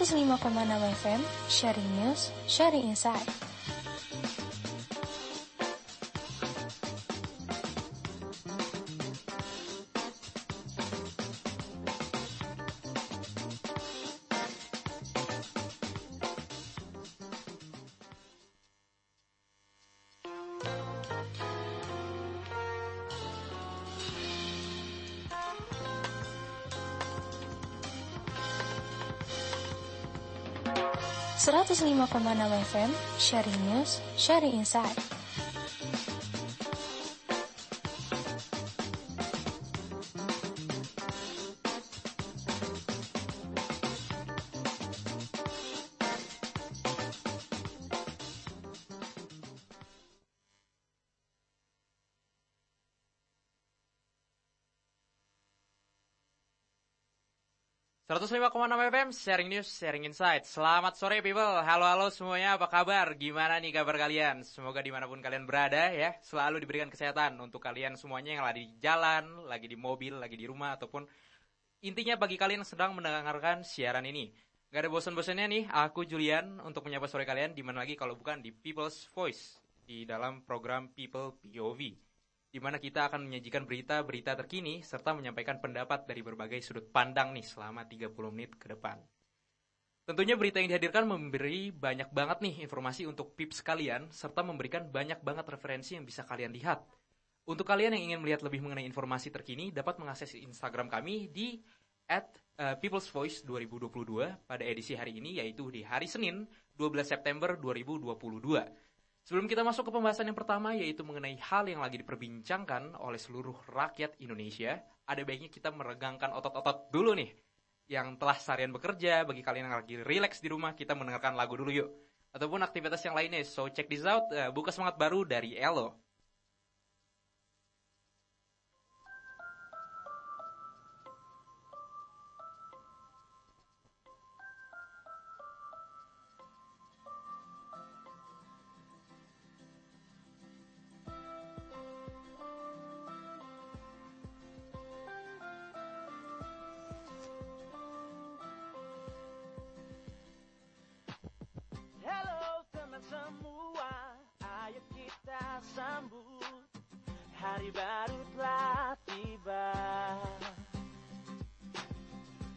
105,6 FM, sharing news, sharing insight. 105,6 FM, sharing news, sharing insight. FM, sharing news, sharing insight. Selamat sore people, halo-halo semuanya, apa kabar? Gimana nih kabar kalian? Semoga di mana pun kalian berada ya, selalu diberikan kesehatan untuk kalian semuanya yang lagi di jalan, lagi di mobil, lagi di rumah, ataupun intinya bagi kalian yang sedang mendengarkan siaran ini. Gak ada bosan-bosannya nih, aku Julian untuk menyapa sore kalian, di mana lagi kalau bukan di People's Voice, di dalam program People POV di mana kita akan menyajikan berita-berita terkini serta menyampaikan pendapat dari berbagai sudut pandang nih selama 30 menit ke depan. Tentunya berita yang dihadirkan memberi banyak banget nih informasi untuk pips kalian serta memberikan banyak banget referensi yang bisa kalian lihat. Untuk kalian yang ingin melihat lebih mengenai informasi terkini dapat mengakses Instagram kami di at People's Voice 2022 pada edisi hari ini yaitu di hari Senin 12 September 2022. Sebelum kita masuk ke pembahasan yang pertama yaitu mengenai hal yang lagi diperbincangkan oleh seluruh rakyat Indonesia, ada baiknya kita meregangkan otot-otot dulu nih. Yang telah seharian bekerja, bagi kalian yang lagi relax di rumah, kita mendengarkan lagu dulu yuk. Ataupun aktivitas yang lainnya, so check this out, uh, buka semangat baru dari Elo. sambut. Hari baru telah tiba.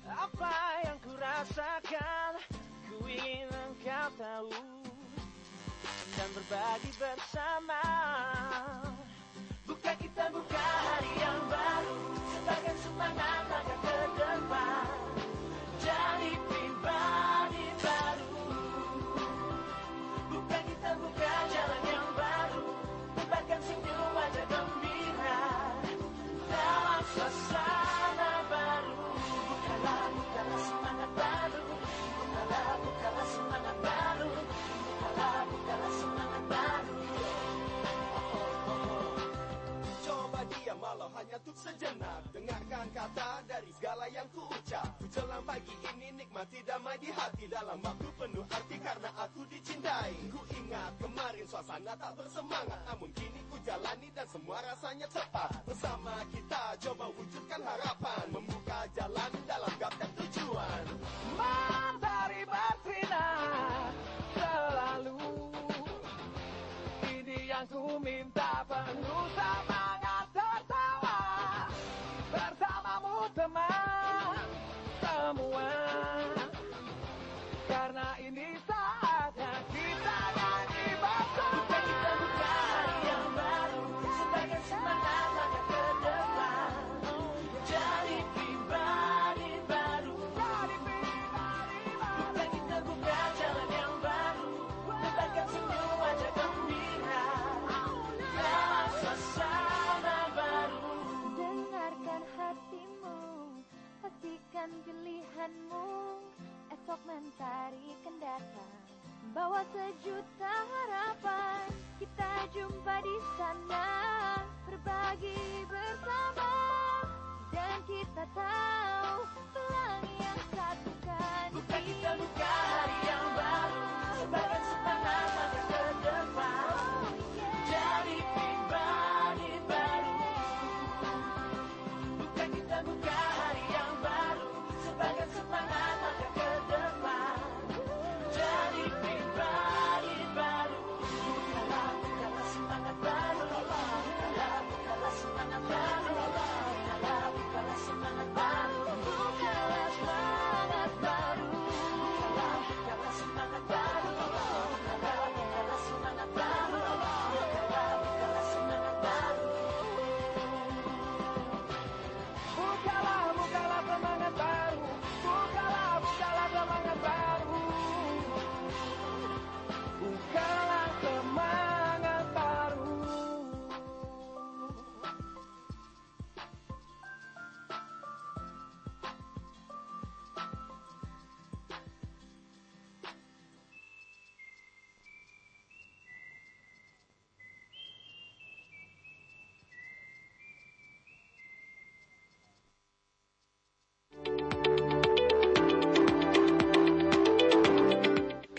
Apa yang ku rasakan Ku ingin engkau tahu. Dan berbagi bersama. Buka kita buka hari yang baru. Sebarkan semangat agar Sejenak, dengarkan kata dari segala yang ku ucap Ku jelang pagi ini nikmati damai di hati. Dalam waktu penuh arti karena aku dicintai. Ku ingat kemarin suasana tak bersemangat. Namun kini ku jalani dan semua rasanya cepat Bersama kita coba wujudkan harapan. Membuka jalan dalam gap dan tujuan. Matahari Batrina selalu. Ini yang ku minta penuh. dengan pilihanmu Esok mentari akan Bawa sejuta harapan Kita jumpa di sana. Berbagi bersama Dan kita tahu Pelangi yang satukan Buka kita buka hari yang baru Bahkan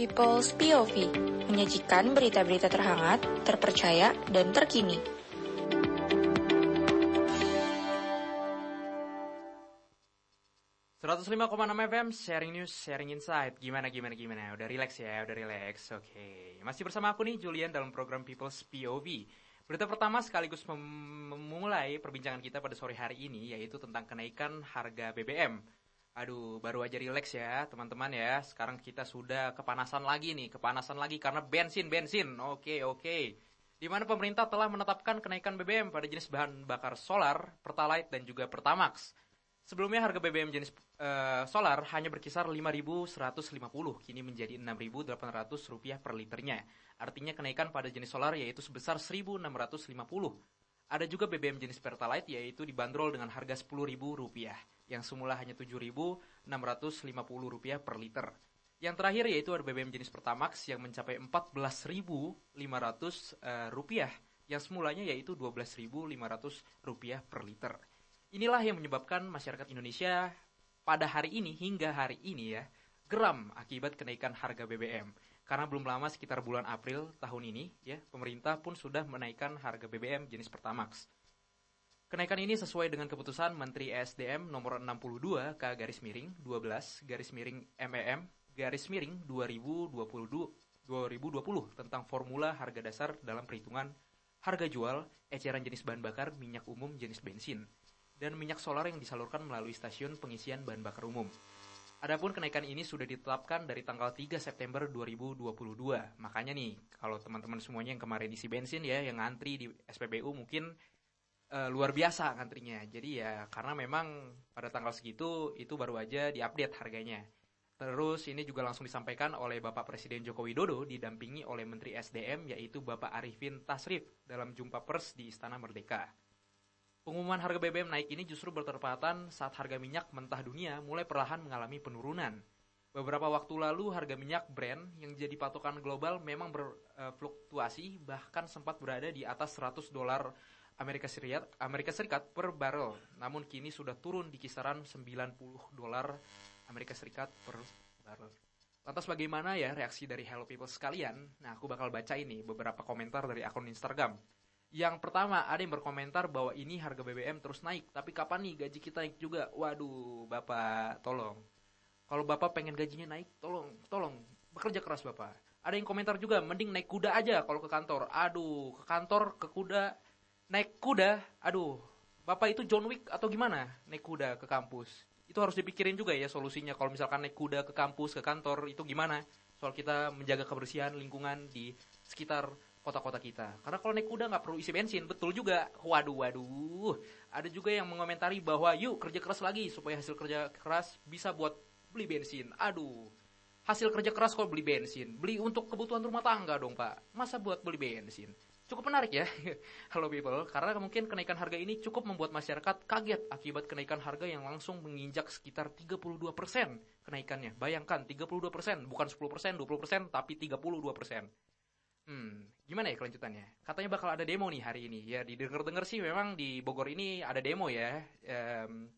People's POV, menyajikan berita-berita terhangat, terpercaya, dan terkini. 105,6 FM, sharing news, sharing insight. Gimana, gimana, gimana? Udah relax ya, udah relax. Oke. Okay. Masih bersama aku nih, Julian, dalam program People's POV. Berita pertama sekaligus mem memulai perbincangan kita pada sore hari ini, yaitu tentang kenaikan harga BBM. Aduh, baru aja relax ya, teman-teman ya. Sekarang kita sudah kepanasan lagi nih, kepanasan lagi karena bensin, bensin. Oke, oke. Di mana pemerintah telah menetapkan kenaikan BBM pada jenis bahan bakar solar, Pertalite, dan juga Pertamax. Sebelumnya harga BBM jenis uh, solar hanya berkisar 5.150, kini menjadi 6.800 rupiah per liternya. Artinya kenaikan pada jenis solar yaitu sebesar 1.650. Ada juga BBM jenis Pertalite yaitu dibanderol dengan harga 10.000 rupiah, yang semula hanya 7.650 rupiah per liter. Yang terakhir yaitu ada BBM jenis Pertamax yang mencapai 14.500 uh, rupiah, yang semulanya yaitu 12.500 rupiah per liter. Inilah yang menyebabkan masyarakat Indonesia pada hari ini hingga hari ini ya geram akibat kenaikan harga BBM. Karena belum lama sekitar bulan April tahun ini ya pemerintah pun sudah menaikkan harga BBM jenis Pertamax. Kenaikan ini sesuai dengan keputusan Menteri ESDM nomor 62 K garis miring 12 garis miring MEM garis miring 2022 2020 tentang formula harga dasar dalam perhitungan harga jual eceran jenis bahan bakar minyak umum jenis bensin dan minyak solar yang disalurkan melalui stasiun pengisian bahan bakar umum. Adapun kenaikan ini sudah ditetapkan dari tanggal 3 September 2022. Makanya nih, kalau teman-teman semuanya yang kemarin isi bensin ya, yang ngantri di SPBU mungkin uh, luar biasa ngantrinya. Jadi ya karena memang pada tanggal segitu itu baru aja diupdate harganya. Terus ini juga langsung disampaikan oleh Bapak Presiden Joko Widodo didampingi oleh Menteri SDM yaitu Bapak Arifin Tasrif dalam jumpa pers di Istana Merdeka. Pengumuman harga BBM naik ini justru bertepatan saat harga minyak mentah dunia mulai perlahan mengalami penurunan. Beberapa waktu lalu harga minyak Brent yang jadi patokan global memang berfluktuasi bahkan sempat berada di atas 100 dolar Amerika Serikat, Amerika Serikat per barrel. Namun kini sudah turun di kisaran 90 dolar Amerika Serikat per barrel. Lantas bagaimana ya reaksi dari Hello People sekalian? Nah, aku bakal baca ini beberapa komentar dari akun Instagram. Yang pertama, ada yang berkomentar bahwa ini harga BBM terus naik, tapi kapan nih gaji kita naik juga? Waduh, Bapak, tolong. Kalau Bapak pengen gajinya naik, tolong, tolong, bekerja keras Bapak. Ada yang komentar juga, mending naik kuda aja kalau ke kantor. Aduh, ke kantor, ke kuda, naik kuda, aduh, Bapak itu John Wick atau gimana naik kuda ke kampus? Itu harus dipikirin juga ya solusinya kalau misalkan naik kuda ke kampus, ke kantor, itu gimana? Soal kita menjaga kebersihan lingkungan di sekitar kota-kota kita. Karena kalau naik kuda nggak perlu isi bensin, betul juga. Waduh, waduh. Ada juga yang mengomentari bahwa yuk kerja keras lagi supaya hasil kerja keras bisa buat beli bensin. Aduh, hasil kerja keras kok beli bensin? Beli untuk kebutuhan rumah tangga dong pak. Masa buat beli bensin? Cukup menarik ya, halo people, karena mungkin kenaikan harga ini cukup membuat masyarakat kaget akibat kenaikan harga yang langsung menginjak sekitar 32% kenaikannya. Bayangkan 32%, bukan 10%, 20%, tapi 32%. Hmm, gimana ya kelanjutannya? Katanya bakal ada demo nih hari ini. Ya, didengar-dengar sih memang di Bogor ini ada demo ya, um,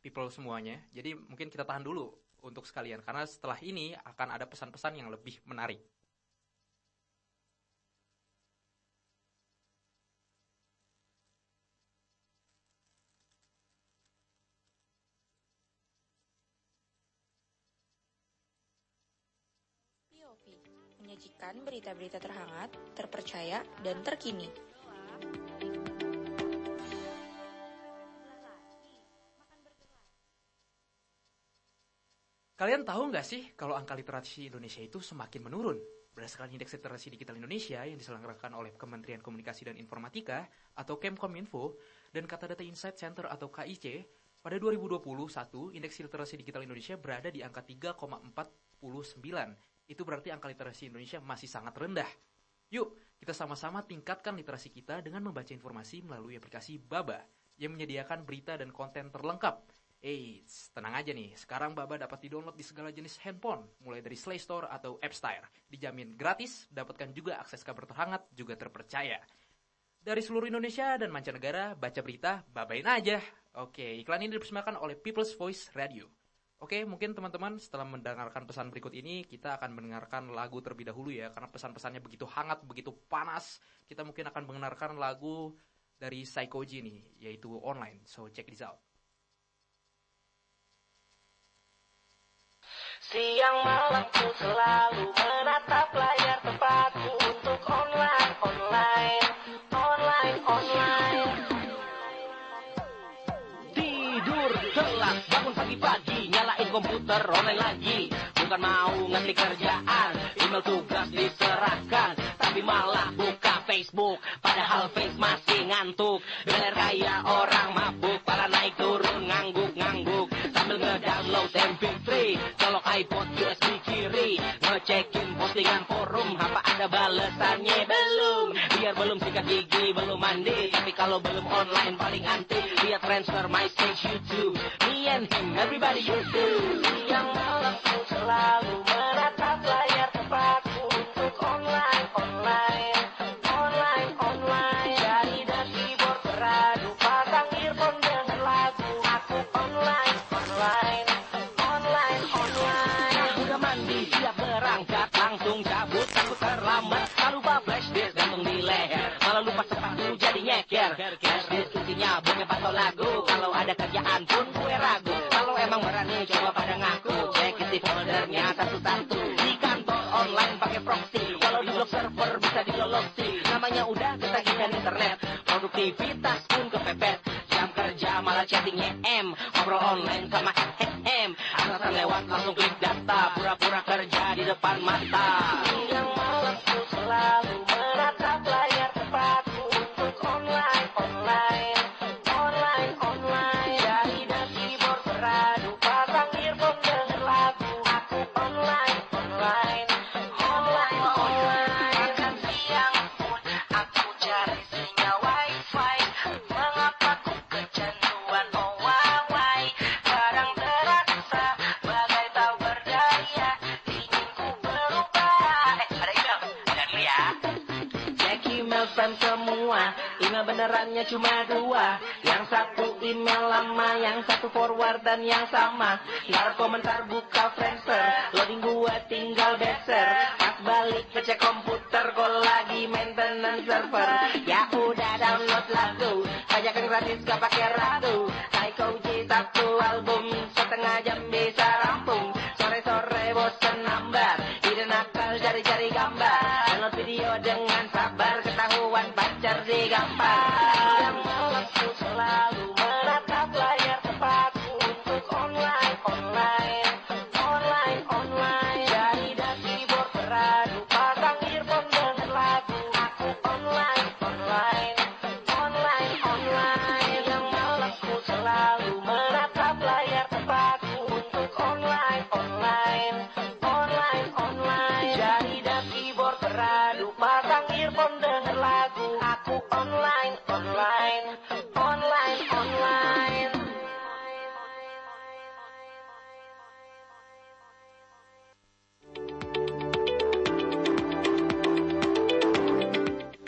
people semuanya. Jadi mungkin kita tahan dulu untuk sekalian karena setelah ini akan ada pesan-pesan yang lebih menarik. Menyajikan berita-berita terhangat, terpercaya, dan terkini. Kalian tahu nggak sih kalau angka literasi Indonesia itu semakin menurun? Berdasarkan Indeks Literasi Digital Indonesia yang diselenggarakan oleh Kementerian Komunikasi dan Informatika atau Kemkominfo dan Kata Data Insight Center atau KIC, pada 2021 Indeks Literasi Digital Indonesia berada di angka 3,49 itu berarti angka literasi Indonesia masih sangat rendah. Yuk, kita sama-sama tingkatkan literasi kita dengan membaca informasi melalui aplikasi Baba yang menyediakan berita dan konten terlengkap. Eits, tenang aja nih, sekarang Baba dapat di-download di segala jenis handphone, mulai dari Play Store atau App Store. Dijamin gratis, dapatkan juga akses kabar terhangat, juga terpercaya. Dari seluruh Indonesia dan mancanegara, baca berita, babain aja. Oke, iklan ini dipersembahkan oleh People's Voice Radio. Oke, mungkin teman-teman setelah mendengarkan pesan berikut ini, kita akan mendengarkan lagu terlebih dahulu ya, karena pesan-pesannya begitu hangat, begitu panas. Kita mungkin akan mendengarkan lagu dari Psychoji nih, yaitu online. So check this out. Siang malam selalu menatap layar komputer online lagi. Bukan mau ngetik kerjaan, email tugas diserahkan, tapi malah buka Facebook. Padahal face masih ngantuk, beler kayak orang mabuk, para naik turun ngangguk-ngangguk. Sambil ngedownload MP3, colok iPod USB kiri, ngecekin postingan forum, apa ada balesannya gigi, belum mandi, tapi kalau belum online paling anti, lihat transfer MySpace, YouTube, me and him, everybody YouTube. Siang malam selalu siap berangkat, langsung cabut, takut terlambat. Tak lupa flash disk gantung di leher, malah lupa sepatu jadi nyeker. Flash disk isinya beberapa lagu, kalau ada kerjaan pun gue ragu. Kalau emang berani coba pada ngaku, cek isi foldernya satu-satu. Di kantor online pakai proxy, kalau di blog server bisa dilolosi. Namanya udah ketagihan internet, produktivitas pun kepepet. Jam kerja malah chattingnya M, ngobrol online sama M. Alasan lewat langsung klik data, pura-pura kerja di spam semua. Email benerannya cuma dua. Yang satu email lama Yang satu forward dan yang sama. Ntar komentar buka Friendster. Loading gua tinggal beser Pas balik ngecek komputer Kok lagi maintenance server. Ya udah download lagu. Bajakan gratis gak pakai ragu Psycho satu album Setengah jam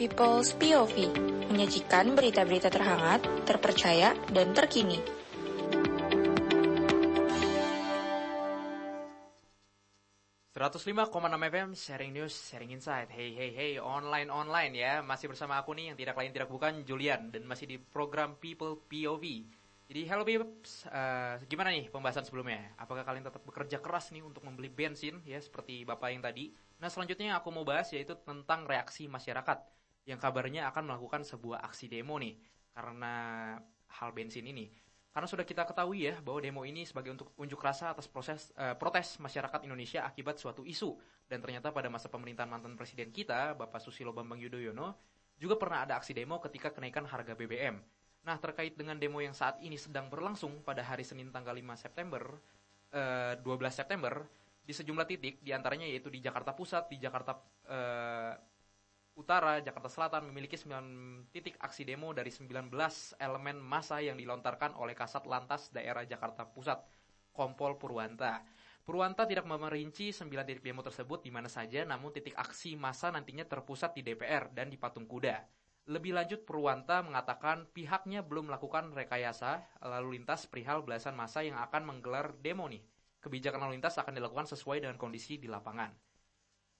People's POV menyajikan berita-berita terhangat, terpercaya, dan terkini. ...105,6 FM, sharing news, sharing insight. Hey, hey, hey, online, online ya. Masih bersama aku nih yang tidak lain tidak bukan Julian. Dan masih di program People POV. Jadi, hello peeps, Eh, gimana nih pembahasan sebelumnya? Apakah kalian tetap bekerja keras nih untuk membeli bensin ya seperti bapak yang tadi? Nah, selanjutnya yang aku mau bahas yaitu tentang reaksi masyarakat yang kabarnya akan melakukan sebuah aksi demo nih karena hal bensin ini. Karena sudah kita ketahui ya bahwa demo ini sebagai untuk unjuk rasa atas proses eh, protes masyarakat Indonesia akibat suatu isu dan ternyata pada masa pemerintahan mantan presiden kita Bapak Susilo Bambang Yudhoyono juga pernah ada aksi demo ketika kenaikan harga BBM. Nah, terkait dengan demo yang saat ini sedang berlangsung pada hari Senin tanggal 5 September eh, 12 September di sejumlah titik di antaranya yaitu di Jakarta Pusat, di Jakarta eh, Utara, Jakarta Selatan memiliki 9 titik aksi demo dari 19 elemen massa yang dilontarkan oleh Kasat Lantas Daerah Jakarta Pusat, Kompol Purwanta. Purwanta tidak memerinci 9 titik demo tersebut di mana saja, namun titik aksi massa nantinya terpusat di DPR dan di Patung Kuda. Lebih lanjut, Purwanta mengatakan pihaknya belum melakukan rekayasa lalu lintas perihal belasan massa yang akan menggelar demo nih. kebijakan lalu lintas akan dilakukan sesuai dengan kondisi di lapangan.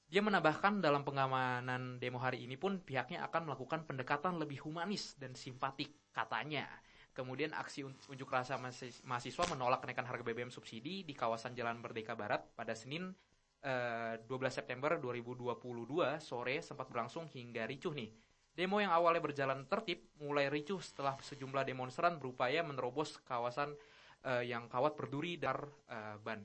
Dia menambahkan dalam pengamanan demo hari ini pun pihaknya akan melakukan pendekatan lebih humanis dan simpatik, katanya. Kemudian aksi unjuk rasa mahasiswa menolak kenaikan harga BBM subsidi di kawasan Jalan Merdeka Barat pada Senin eh, 12 September 2022 sore sempat berlangsung hingga ricuh nih. Demo yang awalnya berjalan tertib mulai ricuh setelah sejumlah demonstran berupaya menerobos kawasan eh, yang kawat berduri dar eh, ban.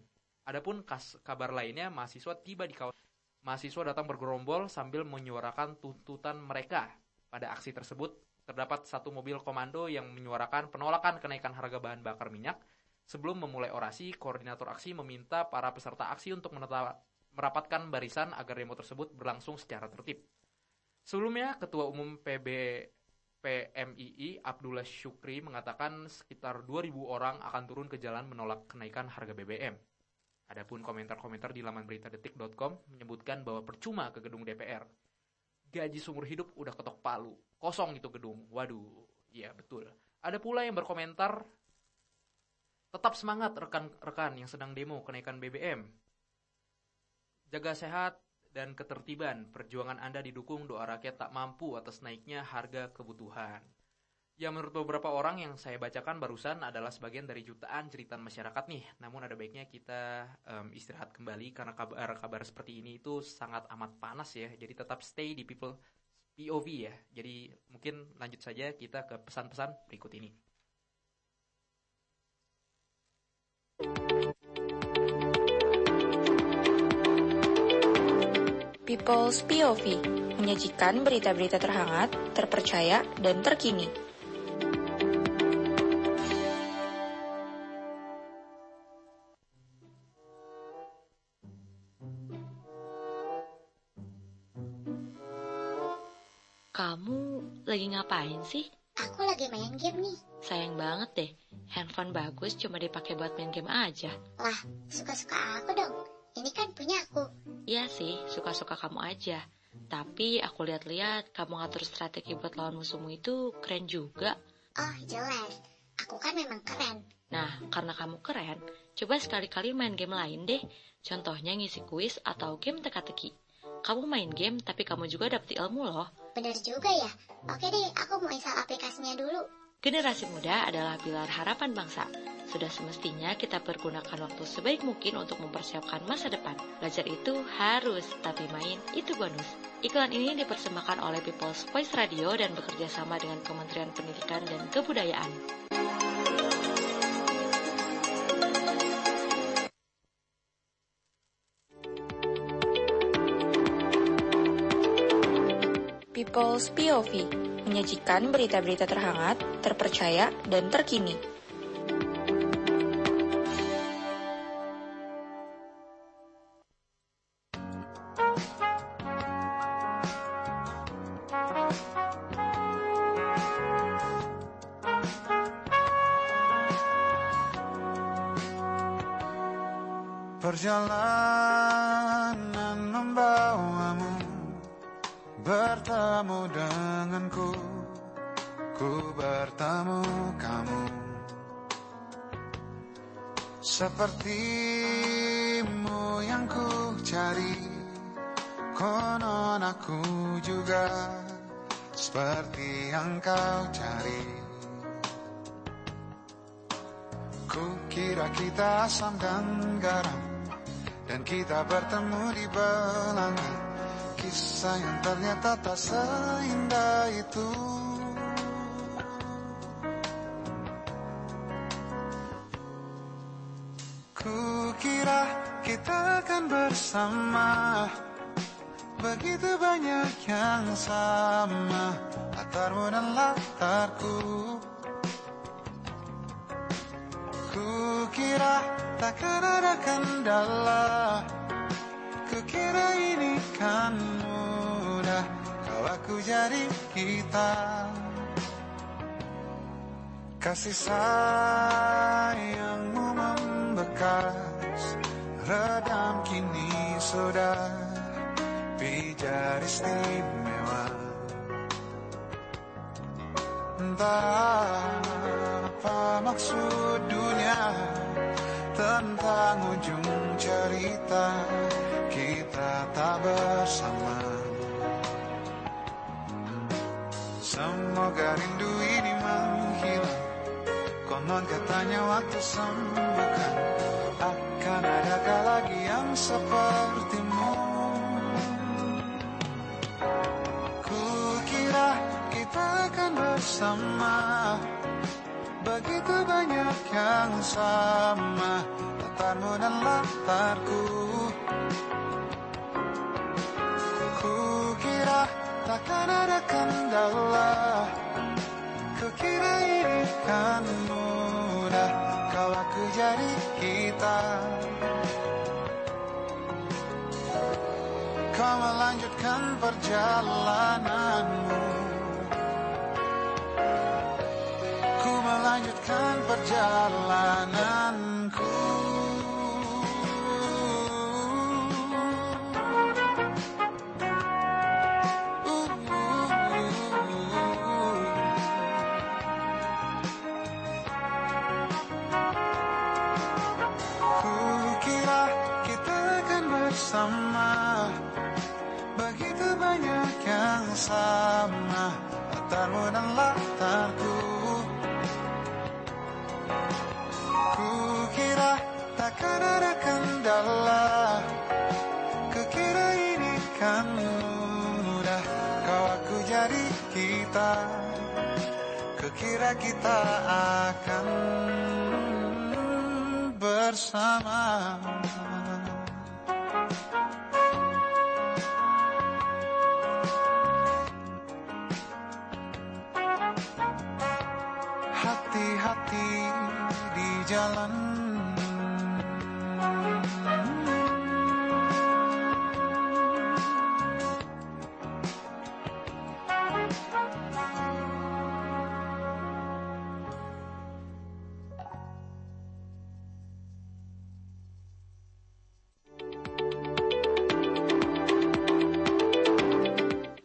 Adapun kas, kabar lainnya mahasiswa tiba di kawasan mahasiswa datang bergerombol sambil menyuarakan tuntutan mereka. Pada aksi tersebut, terdapat satu mobil komando yang menyuarakan penolakan kenaikan harga bahan bakar minyak. Sebelum memulai orasi, koordinator aksi meminta para peserta aksi untuk merapatkan barisan agar demo tersebut berlangsung secara tertib. Sebelumnya, Ketua Umum PB PMII Abdullah Syukri mengatakan sekitar 2.000 orang akan turun ke jalan menolak kenaikan harga BBM. Adapun komentar-komentar di laman beritadetik.com menyebutkan bahwa percuma ke gedung DPR. Gaji sumur hidup udah ketok palu. Kosong itu gedung. Waduh, iya betul. Ada pula yang berkomentar, tetap semangat rekan-rekan yang sedang demo kenaikan BBM. Jaga sehat dan ketertiban. Perjuangan Anda didukung doa rakyat tak mampu atas naiknya harga kebutuhan. Ya menurut beberapa orang yang saya bacakan barusan adalah sebagian dari jutaan cerita masyarakat nih. Namun ada baiknya kita um, istirahat kembali karena kabar-kabar seperti ini itu sangat amat panas ya. Jadi tetap stay di people POV ya. Jadi mungkin lanjut saja kita ke pesan-pesan berikut ini. People's POV menyajikan berita-berita terhangat, terpercaya, dan terkini lagi ngapain sih? Aku lagi main game nih. Sayang banget deh, handphone bagus cuma dipakai buat main game aja. Lah, suka-suka aku dong. Ini kan punya aku. Iya sih, suka-suka kamu aja. Tapi aku lihat-lihat kamu ngatur strategi buat lawan musuhmu itu keren juga. Oh, jelas. Aku kan memang keren. Nah, karena kamu keren, coba sekali-kali main game lain deh. Contohnya ngisi kuis atau game teka-teki. Kamu main game, tapi kamu juga dapet ilmu loh. Benar juga ya. Oke deh, aku mau install aplikasinya dulu. Generasi muda adalah pilar harapan bangsa. Sudah semestinya kita pergunakan waktu sebaik mungkin untuk mempersiapkan masa depan. Belajar itu harus, tapi main itu bonus. Iklan ini dipersembahkan oleh People's Voice Radio dan bekerja sama dengan Kementerian Pendidikan dan Kebudayaan. People's POV menyajikan berita-berita terhangat, terpercaya, dan terkini. Kita bertemu di belanga kisah yang ternyata tak seindah itu. Kukira kita akan bersama. Begitu banyak yang sama. Latarmu dan latarku. Kukira takkan ada kendala Kukira ini kan mudah. Kalau aku jadi kita. Kasih sayangmu membekas Redam kini sudah. Pijar istimewa. Entah apa maksud dunia Pantang ujung cerita kita tak bersama. Semoga rindu ini menghilang. Konon katanya waktu sembuhkan. Akan adakah lagi yang sepertimu? Kukira kita akan bersama Begitu banyak yang sama Latarmu dan latarku. Kukira takkan ada kendala. Kukira ini kan mudah Kau aku jadi kita. Kau melanjutkan perjalananmu Ku melanjutkan perjalananku Hati-hati di jalan.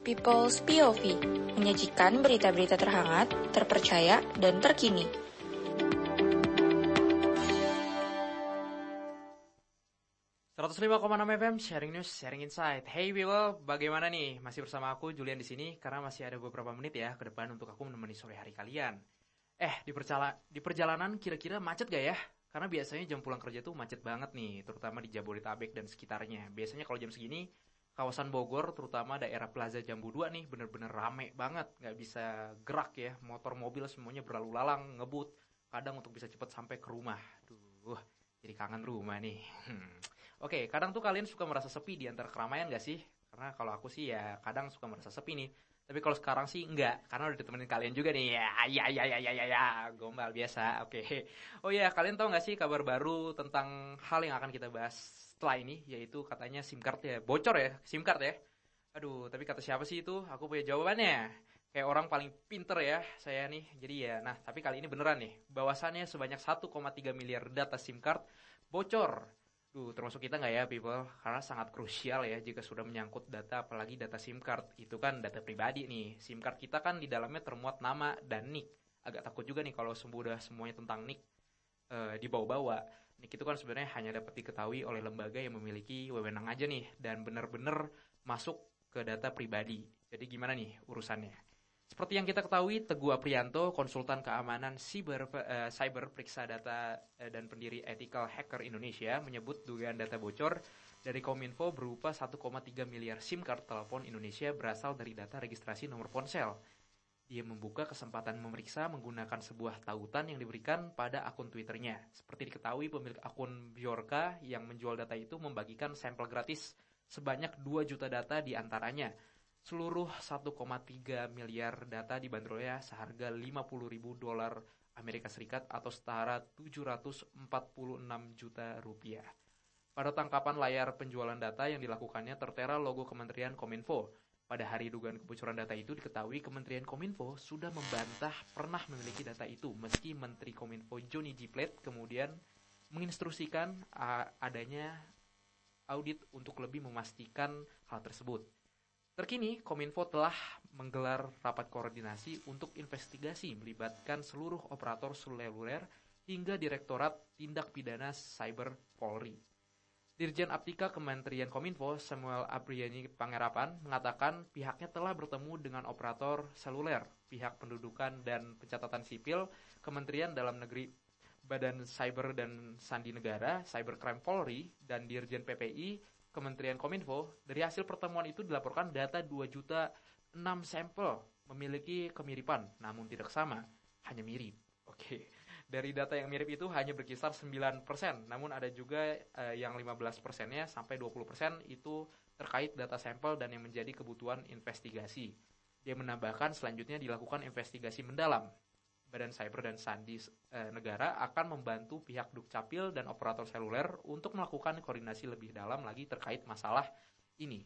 People's POV menyajikan berita-berita terhangat, terpercaya, dan terkini. enam FM sharing news, sharing insight. Hey people, bagaimana nih? Masih bersama aku Julian di sini karena masih ada beberapa menit ya ke depan untuk aku menemani sore hari kalian. Eh, di, percala- di perjalanan kira-kira macet gak ya? Karena biasanya jam pulang kerja tuh macet banget nih, terutama di Jabodetabek dan sekitarnya. Biasanya kalau jam segini kawasan Bogor, terutama daerah Plaza Jambu 2 nih, bener-bener rame banget. Nggak bisa gerak ya, motor mobil semuanya berlalu lalang, ngebut. Kadang untuk bisa cepat sampai ke rumah. Duh, jadi kangen rumah nih. Hmm. Oke, kadang tuh kalian suka merasa sepi di antara keramaian gak sih? Karena kalau aku sih ya kadang suka merasa sepi nih. Tapi kalau sekarang sih enggak, karena udah ditemenin kalian juga nih. Ya, ya, ya, ya, ya, ya, ya. gombal biasa. Oke. Oh ya, kalian tahu nggak sih kabar baru tentang hal yang akan kita bahas setelah ini, yaitu katanya SIM card ya bocor ya, SIM card ya. Aduh, tapi kata siapa sih itu? Aku punya jawabannya. Kayak orang paling pinter ya, saya nih. Jadi ya, nah tapi kali ini beneran nih. Bahwasannya sebanyak 1,3 miliar data SIM card bocor. Termasuk kita nggak ya people? Karena sangat krusial ya jika sudah menyangkut data, apalagi data SIM card. Itu kan data pribadi nih. SIM card kita kan di dalamnya termuat nama dan nick. Agak takut juga nih kalau sudah semuanya tentang nick eh, dibawa-bawa. Nick itu kan sebenarnya hanya dapat diketahui oleh lembaga yang memiliki wewenang aja nih dan benar-benar masuk ke data pribadi. Jadi gimana nih urusannya? Seperti yang kita ketahui, Teguh Aprianto, konsultan keamanan cyber, eh, cyber periksa data eh, dan pendiri Ethical Hacker Indonesia, menyebut dugaan data bocor dari Kominfo berupa 1,3 miliar SIM card telepon Indonesia berasal dari data registrasi nomor ponsel. Dia membuka kesempatan memeriksa menggunakan sebuah tautan yang diberikan pada akun Twitternya. Seperti diketahui, pemilik akun Bjorka yang menjual data itu membagikan sampel gratis sebanyak 2 juta data di antaranya. Seluruh 1,3 miliar data dibanderolnya seharga 50 ribu dolar Amerika Serikat atau setara 746 juta rupiah. Pada tangkapan layar penjualan data yang dilakukannya tertera logo Kementerian Kominfo. Pada hari dugaan kebocoran data itu diketahui Kementerian Kominfo sudah membantah pernah memiliki data itu meski Menteri Kominfo Johnny G. Plate kemudian menginstruksikan uh, adanya audit untuk lebih memastikan hal tersebut. Terkini, Kominfo telah menggelar rapat koordinasi untuk investigasi melibatkan seluruh operator seluler hingga Direktorat Tindak Pidana Cyber Polri. Dirjen Aptika Kementerian Kominfo Samuel Abriani Pangerapan mengatakan pihaknya telah bertemu dengan operator seluler, pihak pendudukan dan pencatatan sipil, Kementerian Dalam Negeri, Badan Cyber dan Sandi Negara, Cybercrime Polri, dan Dirjen PPI Kementerian Kominfo. Dari hasil pertemuan itu dilaporkan data 2 juta 6 sampel memiliki kemiripan, namun tidak sama, hanya mirip. Oke. Dari data yang mirip itu hanya berkisar 9%, namun ada juga eh, yang 15%-nya sampai 20% itu terkait data sampel dan yang menjadi kebutuhan investigasi. Dia menambahkan selanjutnya dilakukan investigasi mendalam. Badan Cyber dan Sandi e, Negara akan membantu pihak Dukcapil dan operator seluler untuk melakukan koordinasi lebih dalam lagi terkait masalah ini.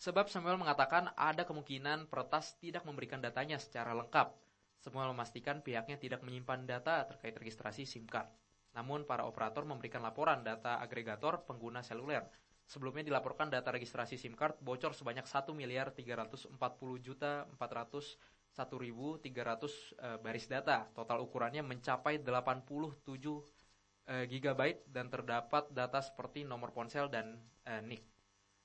Sebab Samuel mengatakan ada kemungkinan peretas tidak memberikan datanya secara lengkap. Samuel memastikan pihaknya tidak menyimpan data terkait registrasi SIM card. Namun para operator memberikan laporan data agregator pengguna seluler. Sebelumnya dilaporkan data registrasi SIM card bocor sebanyak 1 miliar 340 juta 400 1.300 eh, baris data. Total ukurannya mencapai 87 eh, GB dan terdapat data seperti nomor ponsel dan eh, NIK.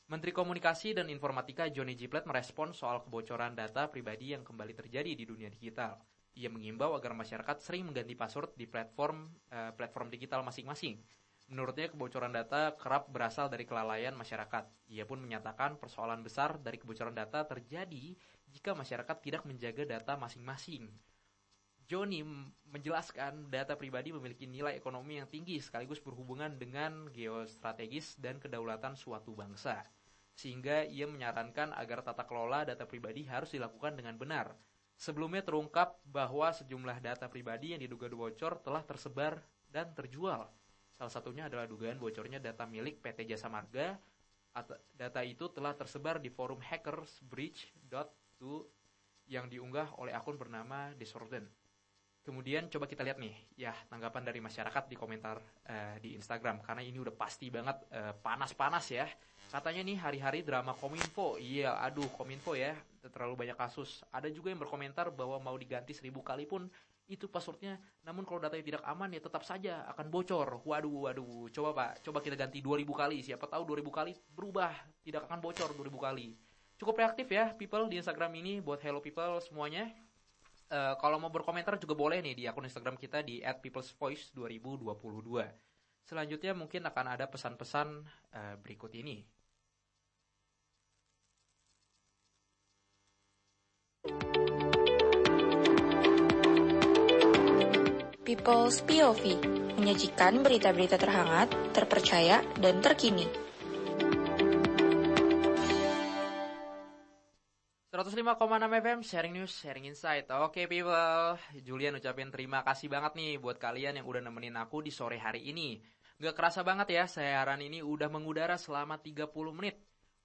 Menteri Komunikasi dan Informatika Johnny G. Plate merespon soal kebocoran data pribadi yang kembali terjadi di dunia digital. Ia mengimbau agar masyarakat sering mengganti password di platform platform digital masing-masing Menurutnya kebocoran data kerap berasal dari kelalaian masyarakat. Ia pun menyatakan persoalan besar dari kebocoran data terjadi jika masyarakat tidak menjaga data masing-masing. Johnny menjelaskan data pribadi memiliki nilai ekonomi yang tinggi sekaligus berhubungan dengan geostrategis dan kedaulatan suatu bangsa sehingga ia menyarankan agar tata kelola data pribadi harus dilakukan dengan benar. Sebelumnya terungkap bahwa sejumlah data pribadi yang diduga bocor telah tersebar dan terjual. Salah satunya adalah dugaan bocornya data milik PT Jasa Marga. Data itu telah tersebar di forum hackersbridge.to yang diunggah oleh akun bernama Disorden. Kemudian coba kita lihat nih, ya tanggapan dari masyarakat di komentar uh, di Instagram karena ini udah pasti banget uh, panas-panas ya. Katanya nih hari-hari drama Kominfo, iya aduh Kominfo ya terlalu banyak kasus. Ada juga yang berkomentar bahwa mau diganti seribu kali pun itu passwordnya, namun kalau datanya tidak aman ya tetap saja akan bocor. Waduh, waduh, coba pak, coba kita ganti 2000 kali. Siapa tahu 2000 kali berubah, tidak akan bocor 2000 kali. Cukup reaktif ya people di Instagram ini buat hello people semuanya. Uh, kalau mau berkomentar juga boleh nih di akun Instagram kita di @peoplesvoice2022. Selanjutnya mungkin akan ada pesan-pesan uh, berikut ini. People's POV menyajikan berita-berita terhangat, terpercaya, dan terkini. 105,6 FM sharing news, sharing insight. Oke people, Julian ucapin terima kasih banget nih buat kalian yang udah nemenin aku di sore hari ini. Gak kerasa banget ya, siaran ini udah mengudara selama 30 menit.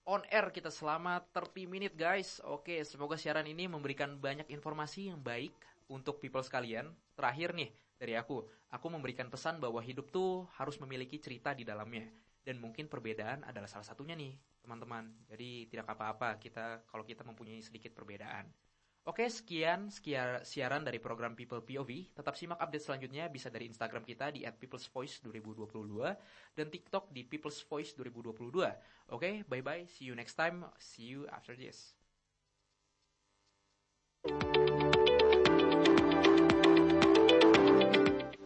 On air kita selama 30 menit guys. Oke, semoga siaran ini memberikan banyak informasi yang baik untuk people sekalian. Terakhir nih, dari aku, aku memberikan pesan bahwa hidup tuh harus memiliki cerita di dalamnya. Dan mungkin perbedaan adalah salah satunya nih teman-teman. Jadi tidak apa-apa kita kalau kita mempunyai sedikit perbedaan. Oke, sekian sekian siaran dari program People POV. Tetap simak update selanjutnya bisa dari Instagram kita di @peoplesvoice2022 dan TikTok di People's Voice 2022. Oke, bye-bye. See you next time. See you after this.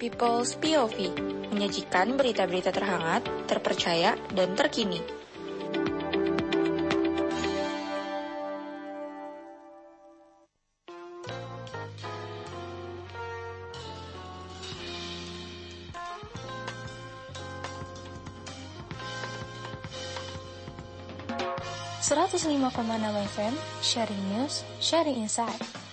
People's POV menyajikan berita-berita terhangat, terpercaya, dan terkini. 105,6 FM, sharing news, sharing insight.